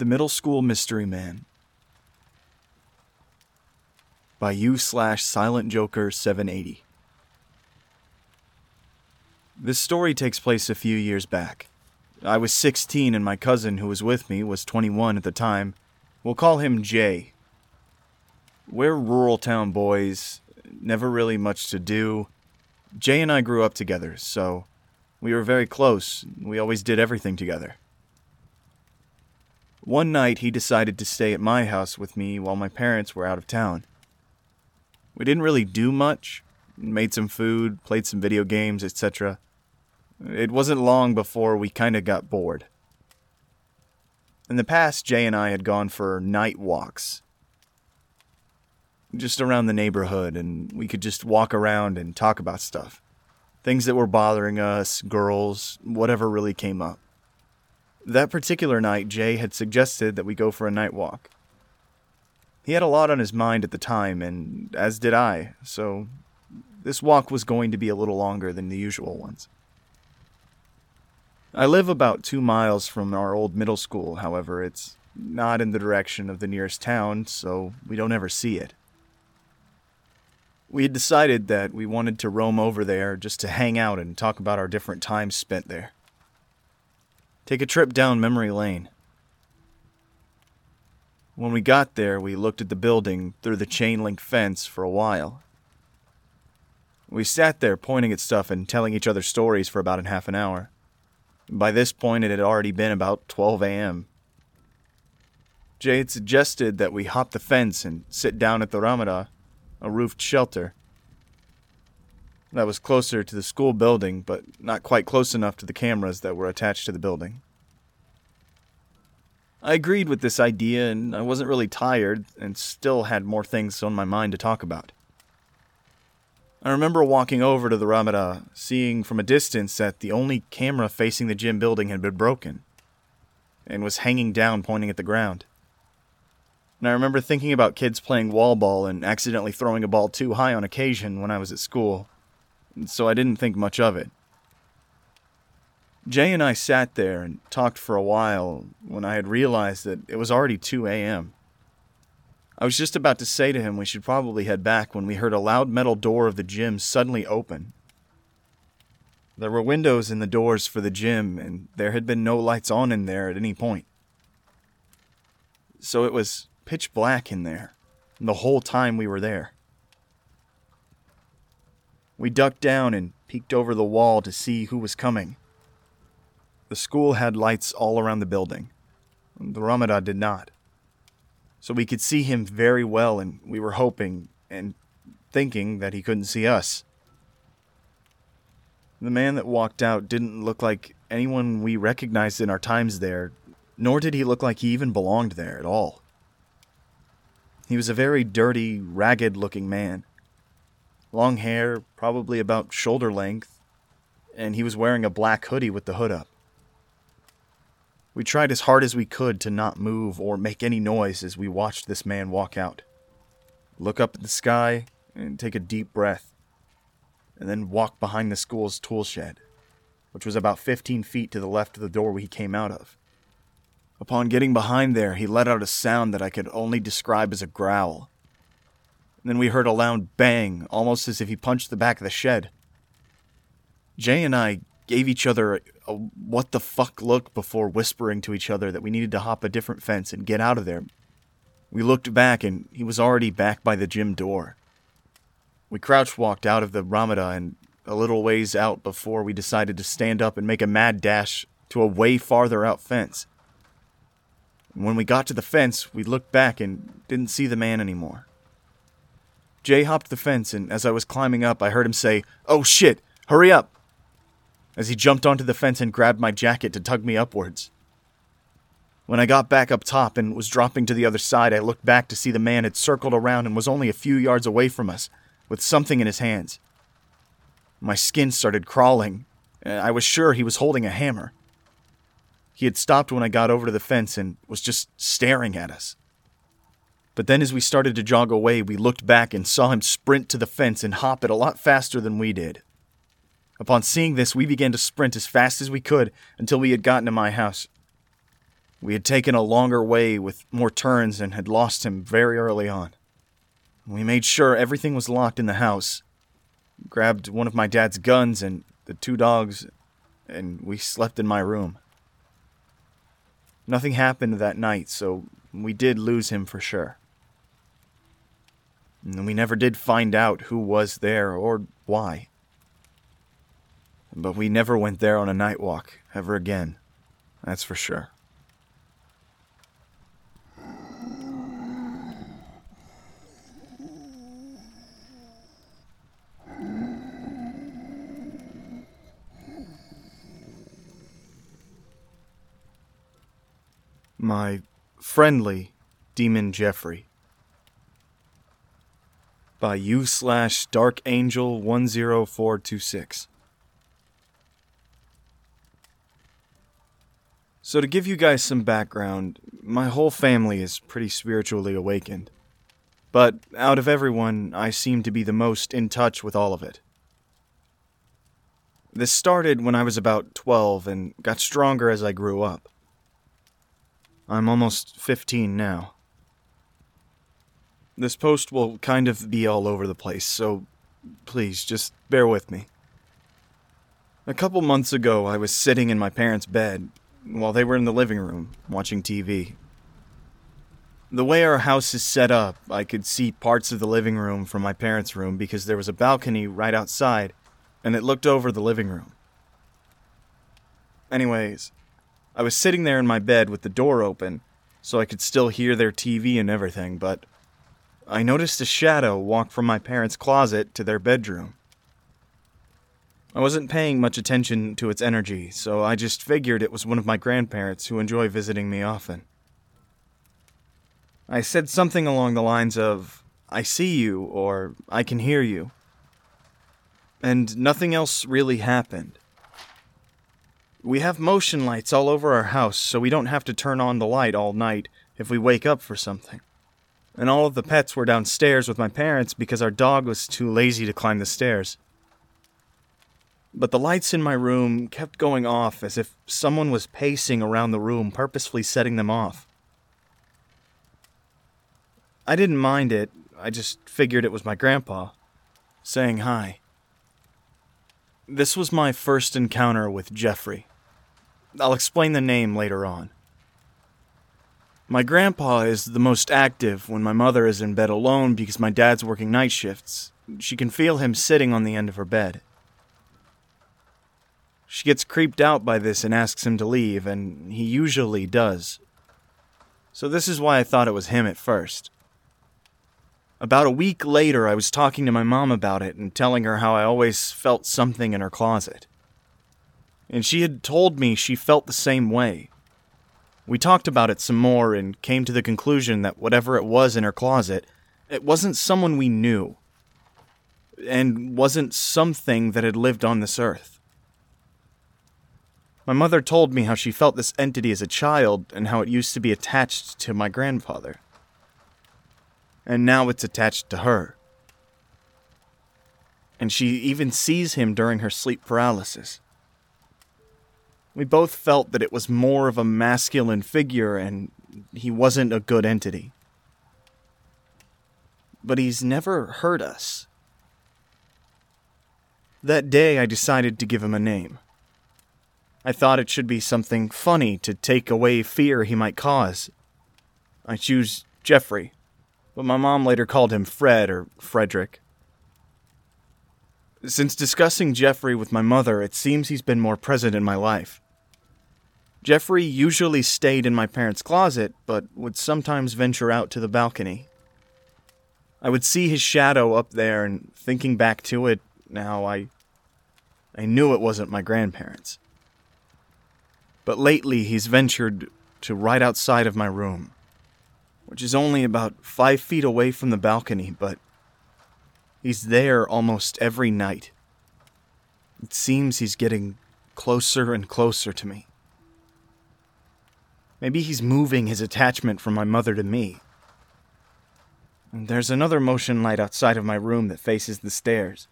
The Middle School Mystery Man by you slash Silent Joker 780. This story takes place a few years back. I was 16 and my cousin who was with me was 21 at the time. We'll call him Jay. We're rural town boys, never really much to do. Jay and I grew up together, so we were very close. We always did everything together. One night, he decided to stay at my house with me while my parents were out of town. We didn't really do much, made some food, played some video games, etc. It wasn't long before we kind of got bored. In the past, Jay and I had gone for night walks. Just around the neighborhood, and we could just walk around and talk about stuff. Things that were bothering us, girls, whatever really came up. That particular night, Jay had suggested that we go for a night walk. He had a lot on his mind at the time, and as did I, so this walk was going to be a little longer than the usual ones. I live about two miles from our old middle school, however, it's not in the direction of the nearest town, so we don't ever see it. We had decided that we wanted to roam over there just to hang out and talk about our different times spent there. Take a trip down memory lane. When we got there, we looked at the building through the chain link fence for a while. We sat there pointing at stuff and telling each other stories for about half an hour. By this point, it had already been about 12 a.m. Jay had suggested that we hop the fence and sit down at the Ramada, a roofed shelter. That was closer to the school building, but not quite close enough to the cameras that were attached to the building. I agreed with this idea, and I wasn't really tired, and still had more things on my mind to talk about. I remember walking over to the Ramada, seeing from a distance that the only camera facing the gym building had been broken, and was hanging down pointing at the ground. And I remember thinking about kids playing wall ball and accidentally throwing a ball too high on occasion when I was at school, so I didn't think much of it. Jay and I sat there and talked for a while when I had realized that it was already 2 a.m. I was just about to say to him we should probably head back when we heard a loud metal door of the gym suddenly open. There were windows in the doors for the gym, and there had been no lights on in there at any point. So it was pitch black in there the whole time we were there. We ducked down and peeked over the wall to see who was coming. The school had lights all around the building. The Ramada did not. So we could see him very well, and we were hoping and thinking that he couldn't see us. The man that walked out didn't look like anyone we recognized in our times there, nor did he look like he even belonged there at all. He was a very dirty, ragged looking man. Long hair, probably about shoulder length, and he was wearing a black hoodie with the hood up. We tried as hard as we could to not move or make any noise as we watched this man walk out. Look up at the sky and take a deep breath, and then walk behind the school's tool shed, which was about 15 feet to the left of the door we came out of. Upon getting behind there, he let out a sound that I could only describe as a growl. Then we heard a loud bang, almost as if he punched the back of the shed. Jay and I gave each other a what the fuck look before whispering to each other that we needed to hop a different fence and get out of there. We looked back and he was already back by the gym door. We crouch walked out of the Ramada and a little ways out before we decided to stand up and make a mad dash to a way farther out fence. When we got to the fence, we looked back and didn't see the man anymore. Jay hopped the fence, and as I was climbing up, I heard him say, Oh shit, hurry up! as he jumped onto the fence and grabbed my jacket to tug me upwards. When I got back up top and was dropping to the other side, I looked back to see the man had circled around and was only a few yards away from us, with something in his hands. My skin started crawling. I was sure he was holding a hammer. He had stopped when I got over to the fence and was just staring at us. But then, as we started to jog away, we looked back and saw him sprint to the fence and hop it a lot faster than we did. Upon seeing this, we began to sprint as fast as we could until we had gotten to my house. We had taken a longer way with more turns and had lost him very early on. We made sure everything was locked in the house, grabbed one of my dad's guns and the two dogs, and we slept in my room. Nothing happened that night, so we did lose him for sure. And we never did find out who was there or why. But we never went there on a night walk ever again. That's for sure. My friendly demon Jeffrey by u slash dark angel 10426 So, to give you guys some background, my whole family is pretty spiritually awakened. But out of everyone, I seem to be the most in touch with all of it. This started when I was about 12 and got stronger as I grew up. I'm almost 15 now. This post will kind of be all over the place, so please just bear with me. A couple months ago, I was sitting in my parents' bed, while they were in the living room watching TV. The way our house is set up, I could see parts of the living room from my parents' room because there was a balcony right outside and it looked over the living room. Anyways, I was sitting there in my bed with the door open so I could still hear their TV and everything, but I noticed a shadow walk from my parents' closet to their bedroom. I wasn't paying much attention to its energy, so I just figured it was one of my grandparents who enjoy visiting me often. I said something along the lines of, I see you, or I can hear you. And nothing else really happened. We have motion lights all over our house, so we don't have to turn on the light all night if we wake up for something. And all of the pets were downstairs with my parents because our dog was too lazy to climb the stairs but the lights in my room kept going off as if someone was pacing around the room, purposefully setting them off. I didn't mind it, I just figured it was my grandpa, saying hi. This was my first encounter with Jeffrey. I'll explain the name later on. My grandpa is the most active when my mother is in bed alone because my dad's working night shifts. She can feel him sitting on the end of her bed. She gets creeped out by this and asks him to leave, and he usually does. So, this is why I thought it was him at first. About a week later, I was talking to my mom about it and telling her how I always felt something in her closet. And she had told me she felt the same way. We talked about it some more and came to the conclusion that whatever it was in her closet, it wasn't someone we knew, and wasn't something that had lived on this earth. My mother told me how she felt this entity as a child and how it used to be attached to my grandfather. And now it's attached to her. And she even sees him during her sleep paralysis. We both felt that it was more of a masculine figure and he wasn't a good entity. But he's never hurt us. That day, I decided to give him a name. I thought it should be something funny to take away fear he might cause. I choose Jeffrey, but my mom later called him Fred or Frederick. Since discussing Jeffrey with my mother, it seems he's been more present in my life. Jeffrey usually stayed in my parents' closet, but would sometimes venture out to the balcony. I would see his shadow up there, and thinking back to it now, I I knew it wasn't my grandparents but lately he's ventured to right outside of my room, which is only about five feet away from the balcony, but he's there almost every night. It seems he's getting closer and closer to me. Maybe he's moving his attachment from my mother to me. And there's another motion light outside of my room that faces the stairs.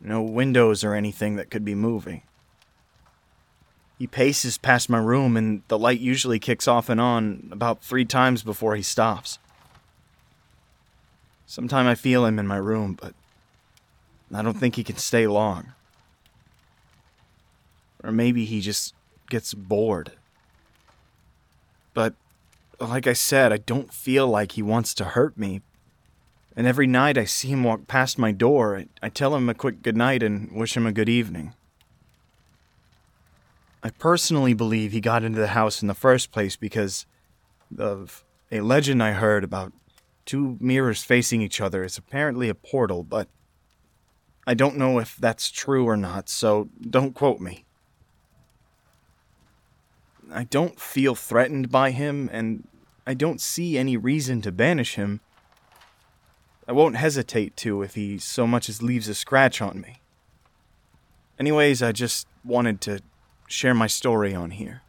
No windows or anything that could be moving. He paces past my room, and the light usually kicks off and on about three times before he stops. Sometime I feel him in my room, but I don't think he can stay long. Or maybe he just gets bored. But, like I said, I don't feel like he wants to hurt me. And every night I see him walk past my door, I tell him a quick goodnight and wish him a good evening. I personally believe he got into the house in the first place because of a legend I heard about two mirrors facing each other is apparently a portal, but I don't know if that's true or not, so don't quote me. I don't feel threatened by him, and I don't see any reason to banish him. I won't hesitate to if he so much as leaves a scratch on me. Anyways, I just wanted to share my story on here.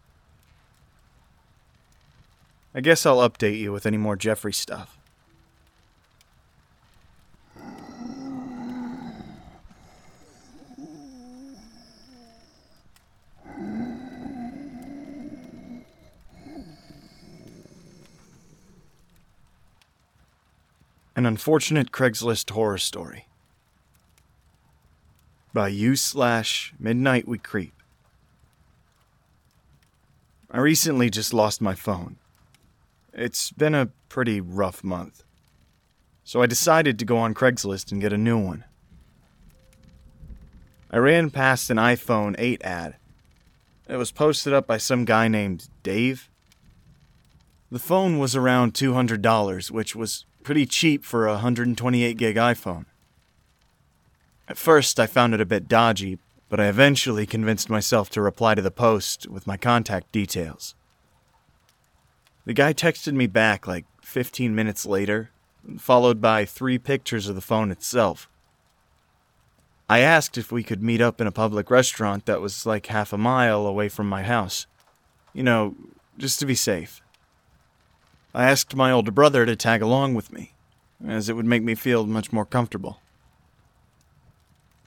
I guess I'll update you with any more Jeffrey stuff. An unfortunate Craigslist horror story. By you slash midnight we creep. I recently just lost my phone. It's been a pretty rough month. So I decided to go on Craigslist and get a new one. I ran past an iPhone 8 ad. It was posted up by some guy named Dave. The phone was around $200, which was pretty cheap for a 128 gig iPhone. At first, I found it a bit dodgy, but I eventually convinced myself to reply to the post with my contact details. The guy texted me back like 15 minutes later, followed by three pictures of the phone itself. I asked if we could meet up in a public restaurant that was like half a mile away from my house. You know, just to be safe. I asked my older brother to tag along with me, as it would make me feel much more comfortable.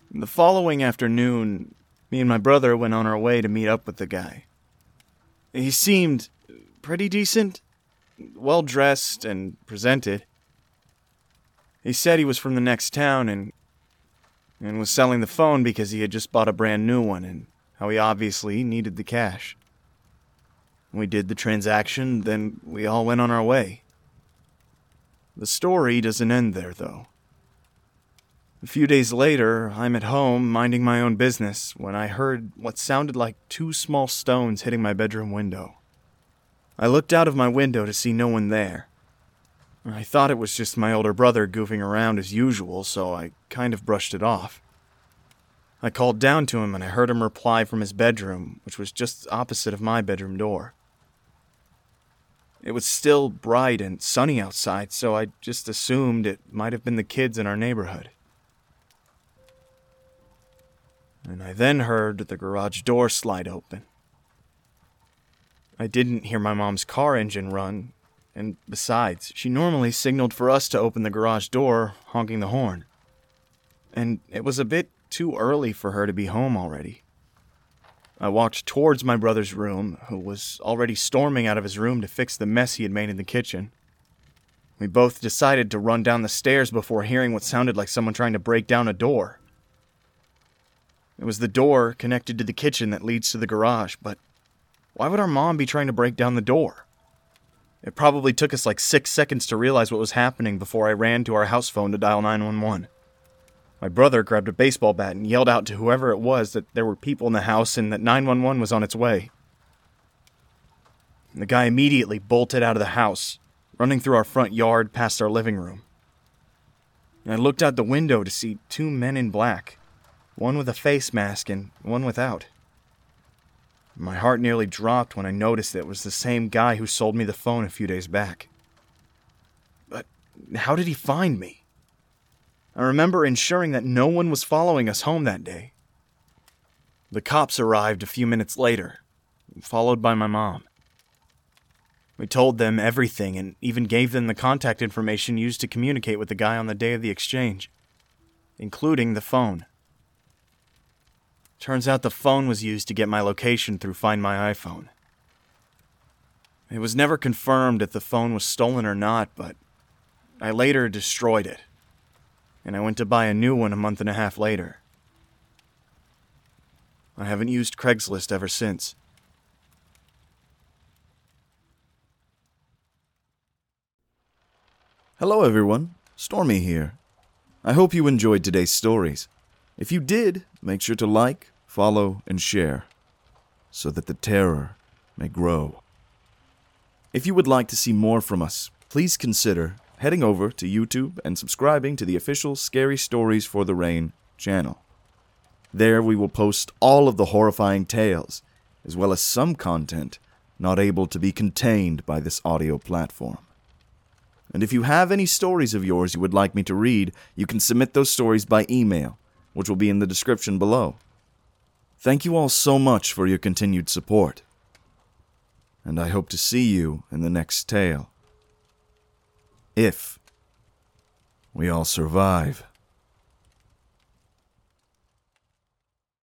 The following afternoon, me and my brother went on our way to meet up with the guy. He seemed pretty decent, well dressed, and presented. He said he was from the next town and and was selling the phone because he had just bought a brand new one and how he obviously needed the cash. We did the transaction, then we all went on our way. The story doesn't end there, though. A few days later, I'm at home minding my own business when I heard what sounded like two small stones hitting my bedroom window. I looked out of my window to see no one there. I thought it was just my older brother goofing around as usual, so I kind of brushed it off. I called down to him and I heard him reply from his bedroom, which was just opposite of my bedroom door. It was still bright and sunny outside, so I just assumed it might have been the kids in our neighborhood and I then heard the garage door slide open. I didn't hear my mom's car engine run, and besides, she normally signaled for us to open the garage door, honking the horn. And it was a bit too early for her to be home already. I walked towards my brother's room, who was already storming out of his room to fix the mess he had made in the kitchen. We both decided to run down the stairs before hearing what sounded like someone trying to break down a door. It was the door connected to the kitchen that leads to the garage, but why would our mom be trying to break down the door? It probably took us like six seconds to realize what was happening before I ran to our house phone to dial 911. My brother grabbed a baseball bat and yelled out to whoever it was that there were people in the house and that 911 was on its way. The guy immediately bolted out of the house, running through our front yard past our living room. And I looked out the window to see two men in black one with a face mask and one without. My heart nearly dropped when I noticed it was the same guy who sold me the phone a few days back. But how did he find me? I remember ensuring that no one was following us home that day. The cops arrived a few minutes later, followed by my mom. We told them everything and even gave them the contact information used to communicate with the guy on the day of the exchange, including the phone. Turns out the phone was used to get my location through Find My iPhone. It was never confirmed if the phone was stolen or not, but I later destroyed it. And I went to buy a new one a month and a half later. I haven't used Craigslist ever since. Hello, everyone. Stormy here. I hope you enjoyed today's stories. If you did, make sure to like, follow, and share so that the terror may grow. If you would like to see more from us, please consider heading over to YouTube and subscribing to the official Scary Stories for the Rain channel. There we will post all of the horrifying tales, as well as some content not able to be contained by this audio platform. And if you have any stories of yours you would like me to read, you can submit those stories by email, which will be in the description below. Thank you all so much for your continued support. And I hope to see you in the next tale. If we all survive.